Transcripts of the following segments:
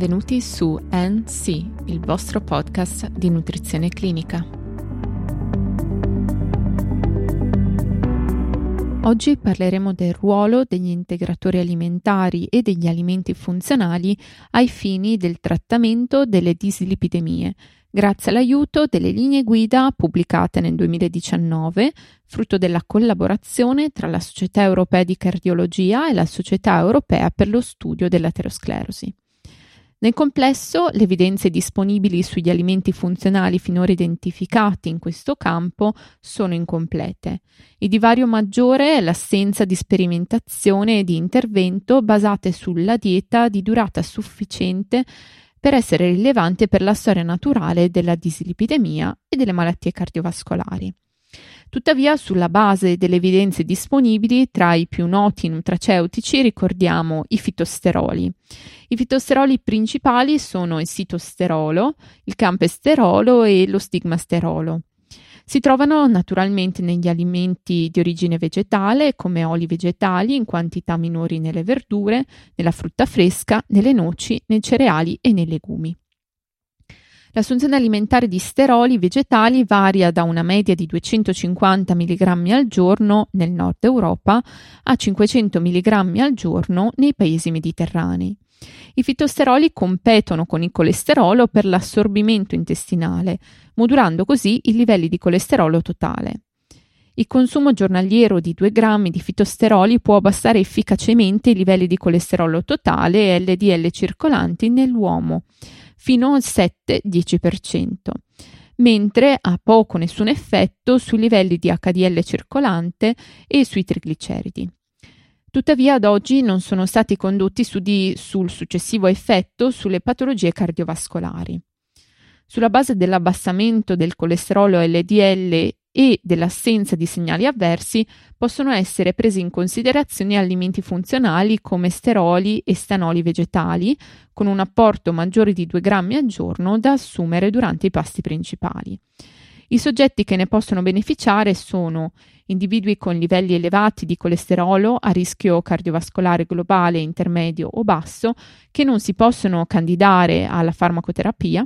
Benvenuti su NC, il vostro podcast di nutrizione clinica. Oggi parleremo del ruolo degli integratori alimentari e degli alimenti funzionali ai fini del trattamento delle dislipidemie, grazie all'aiuto delle linee guida pubblicate nel 2019, frutto della collaborazione tra la Società Europea di Cardiologia e la Società Europea per lo Studio dell'Aterosclerosi. Nel complesso, le evidenze disponibili sugli alimenti funzionali finora identificati in questo campo sono incomplete. Il divario maggiore è l'assenza di sperimentazione e di intervento basate sulla dieta di durata sufficiente per essere rilevante per la storia naturale della dislipidemia e delle malattie cardiovascolari. Tuttavia, sulla base delle evidenze disponibili, tra i più noti nutraceutici ricordiamo i fitosteroli. I fitosteroli principali sono il sitosterolo, il campesterolo e lo stigmasterolo. Si trovano naturalmente negli alimenti di origine vegetale, come oli vegetali in quantità minori nelle verdure, nella frutta fresca, nelle noci, nei cereali e nei legumi. L'assunzione alimentare di steroli vegetali varia da una media di 250 mg al giorno nel nord Europa a 500 mg al giorno nei paesi mediterranei. I fitosteroli competono con il colesterolo per l'assorbimento intestinale, modulando così i livelli di colesterolo totale. Il consumo giornaliero di 2 grammi di fitosteroli può abbassare efficacemente i livelli di colesterolo totale e LDL circolanti nell'uomo, fino al 7-10%, mentre ha poco o nessun effetto sui livelli di HDL circolante e sui trigliceridi. Tuttavia ad oggi non sono stati condotti studi sul successivo effetto sulle patologie cardiovascolari. Sulla base dell'abbassamento del colesterolo LDL e dell'assenza di segnali avversi possono essere presi in considerazione alimenti funzionali come steroli e stanoli vegetali, con un apporto maggiore di 2 grammi al giorno da assumere durante i pasti principali. I soggetti che ne possono beneficiare sono individui con livelli elevati di colesterolo a rischio cardiovascolare globale intermedio o basso che non si possono candidare alla farmacoterapia,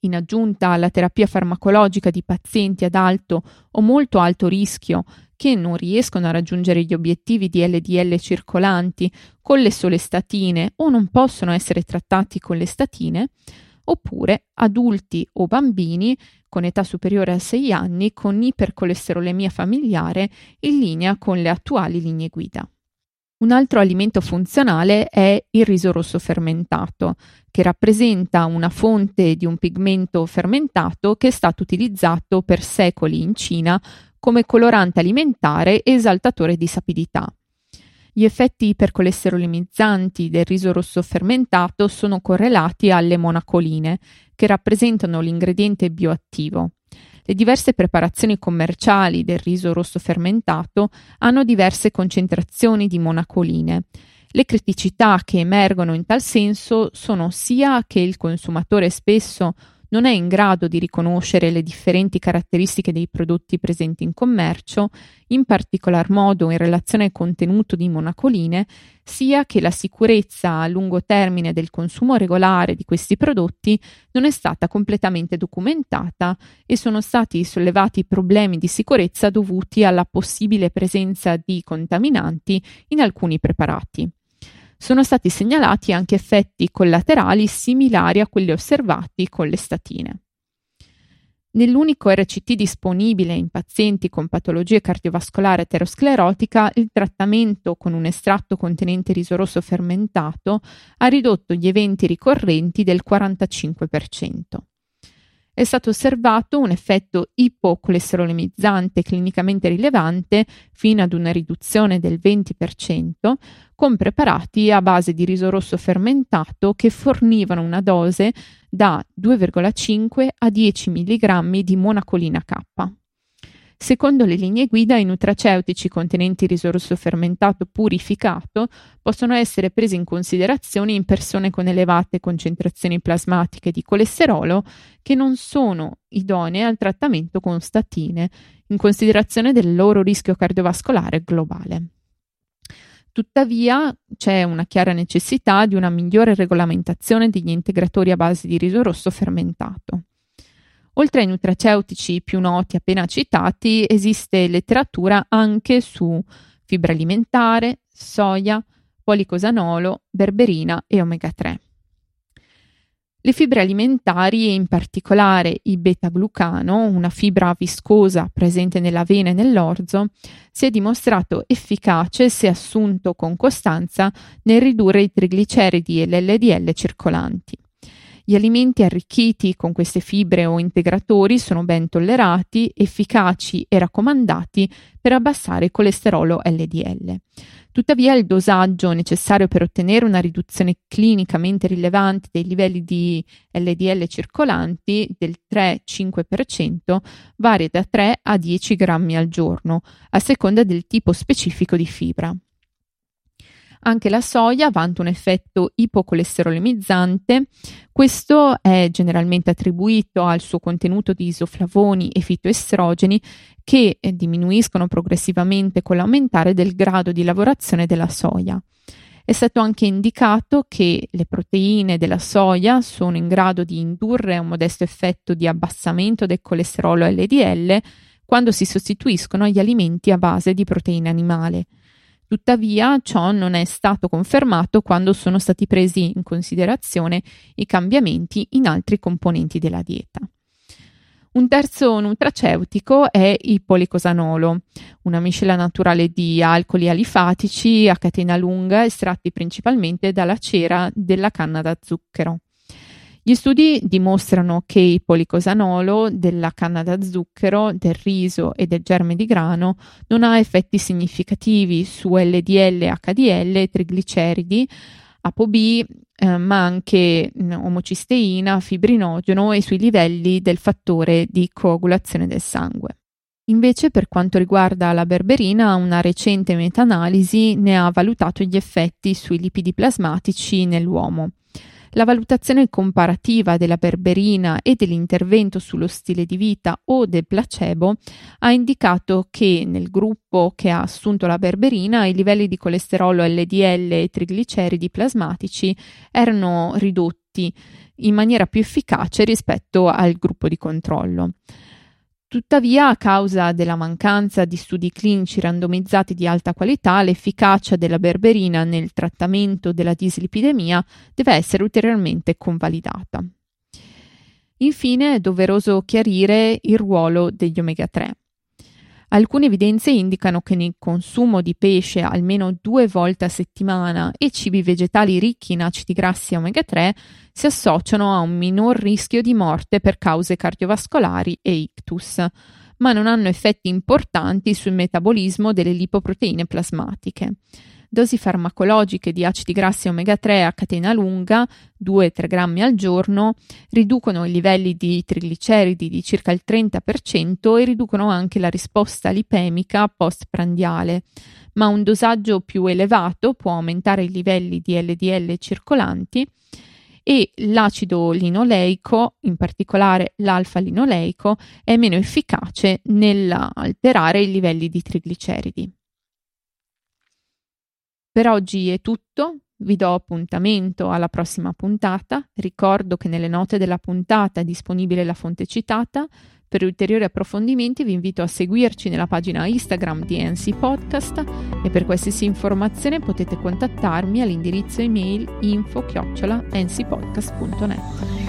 in aggiunta alla terapia farmacologica di pazienti ad alto o molto alto rischio che non riescono a raggiungere gli obiettivi di LDL circolanti con le sole statine o non possono essere trattati con le statine, oppure adulti o bambini con età superiore a 6 anni con ipercolesterolemia familiare in linea con le attuali linee guida. Un altro alimento funzionale è il riso rosso fermentato, che rappresenta una fonte di un pigmento fermentato che è stato utilizzato per secoli in Cina come colorante alimentare e esaltatore di sapidità. Gli effetti ipercolesterolemizzanti del riso rosso fermentato sono correlati alle monacoline, che rappresentano l'ingrediente bioattivo. Le diverse preparazioni commerciali del riso rosso fermentato hanno diverse concentrazioni di monacoline. Le criticità che emergono in tal senso sono sia che il consumatore spesso non è in grado di riconoscere le differenti caratteristiche dei prodotti presenti in commercio, in particolar modo in relazione al contenuto di monacoline, sia che la sicurezza a lungo termine del consumo regolare di questi prodotti non è stata completamente documentata e sono stati sollevati problemi di sicurezza dovuti alla possibile presenza di contaminanti in alcuni preparati sono stati segnalati anche effetti collaterali similari a quelli osservati con le statine. Nell'unico RCT disponibile in pazienti con patologia cardiovascolare aterosclerotica, il trattamento con un estratto contenente riso rosso fermentato ha ridotto gli eventi ricorrenti del 45% è stato osservato un effetto ipocolesterolemizzante clinicamente rilevante fino ad una riduzione del 20% con preparati a base di riso rosso fermentato che fornivano una dose da 2,5 a 10 mg di monacolina K. Secondo le linee guida, i nutraceutici contenenti riso rosso fermentato purificato possono essere presi in considerazione in persone con elevate concentrazioni plasmatiche di colesterolo che non sono idonee al trattamento con statine, in considerazione del loro rischio cardiovascolare globale. Tuttavia c'è una chiara necessità di una migliore regolamentazione degli integratori a base di riso rosso fermentato. Oltre ai nutraceutici più noti appena citati, esiste letteratura anche su fibra alimentare, soia, policosanolo, berberina e omega 3. Le fibre alimentari e in particolare il beta-glucano, una fibra viscosa presente nella vena e nell'orzo, si è dimostrato efficace se assunto con costanza nel ridurre i trigliceridi e l'LDL circolanti. Gli alimenti arricchiti con queste fibre o integratori sono ben tollerati, efficaci e raccomandati per abbassare il colesterolo LDL. Tuttavia il dosaggio necessario per ottenere una riduzione clinicamente rilevante dei livelli di LDL circolanti del 3-5% varia da 3 a 10 grammi al giorno, a seconda del tipo specifico di fibra. Anche la soia vanta un effetto ipocolesterolemizzante. Questo è generalmente attribuito al suo contenuto di isoflavoni e fitoestrogeni che eh, diminuiscono progressivamente con l'aumentare del grado di lavorazione della soia. È stato anche indicato che le proteine della soia sono in grado di indurre un modesto effetto di abbassamento del colesterolo LDL quando si sostituiscono agli alimenti a base di proteina animale. Tuttavia ciò non è stato confermato quando sono stati presi in considerazione i cambiamenti in altri componenti della dieta. Un terzo nutraceutico è il policosanolo, una miscela naturale di alcoli alifatici a catena lunga estratti principalmente dalla cera della canna da zucchero. Gli studi dimostrano che il policosanolo della canna da zucchero, del riso e del germe di grano non ha effetti significativi su LDL, HDL, trigliceridi, ApoB, eh, ma anche mh, omocisteina, fibrinogeno e sui livelli del fattore di coagulazione del sangue. Invece, per quanto riguarda la berberina, una recente meta-analisi ne ha valutato gli effetti sui lipidi plasmatici nell'uomo. La valutazione comparativa della berberina e dell'intervento sullo stile di vita o del placebo ha indicato che nel gruppo che ha assunto la berberina i livelli di colesterolo LDL e trigliceridi plasmatici erano ridotti in maniera più efficace rispetto al gruppo di controllo. Tuttavia, a causa della mancanza di studi clinici randomizzati di alta qualità, l'efficacia della berberina nel trattamento della dislipidemia deve essere ulteriormente convalidata. Infine è doveroso chiarire il ruolo degli omega 3. Alcune evidenze indicano che nel consumo di pesce almeno due volte a settimana e cibi vegetali ricchi in acidi grassi omega 3 si associano a un minor rischio di morte per cause cardiovascolari e ictus, ma non hanno effetti importanti sul metabolismo delle lipoproteine plasmatiche dosi farmacologiche di acidi grassi omega 3 a catena lunga, 2-3 grammi al giorno, riducono i livelli di trigliceridi di circa il 30% e riducono anche la risposta lipemica postprandiale, ma un dosaggio più elevato può aumentare i livelli di LDL circolanti e l'acido linoleico, in particolare l'alfa-linoleico, è meno efficace nell'alterare i livelli di trigliceridi. Per oggi è tutto, vi do appuntamento alla prossima puntata. Ricordo che nelle note della puntata è disponibile la fonte citata. Per ulteriori approfondimenti vi invito a seguirci nella pagina Instagram di NC Podcast e per qualsiasi informazione potete contattarmi all'indirizzo email info-ncpodcast.net.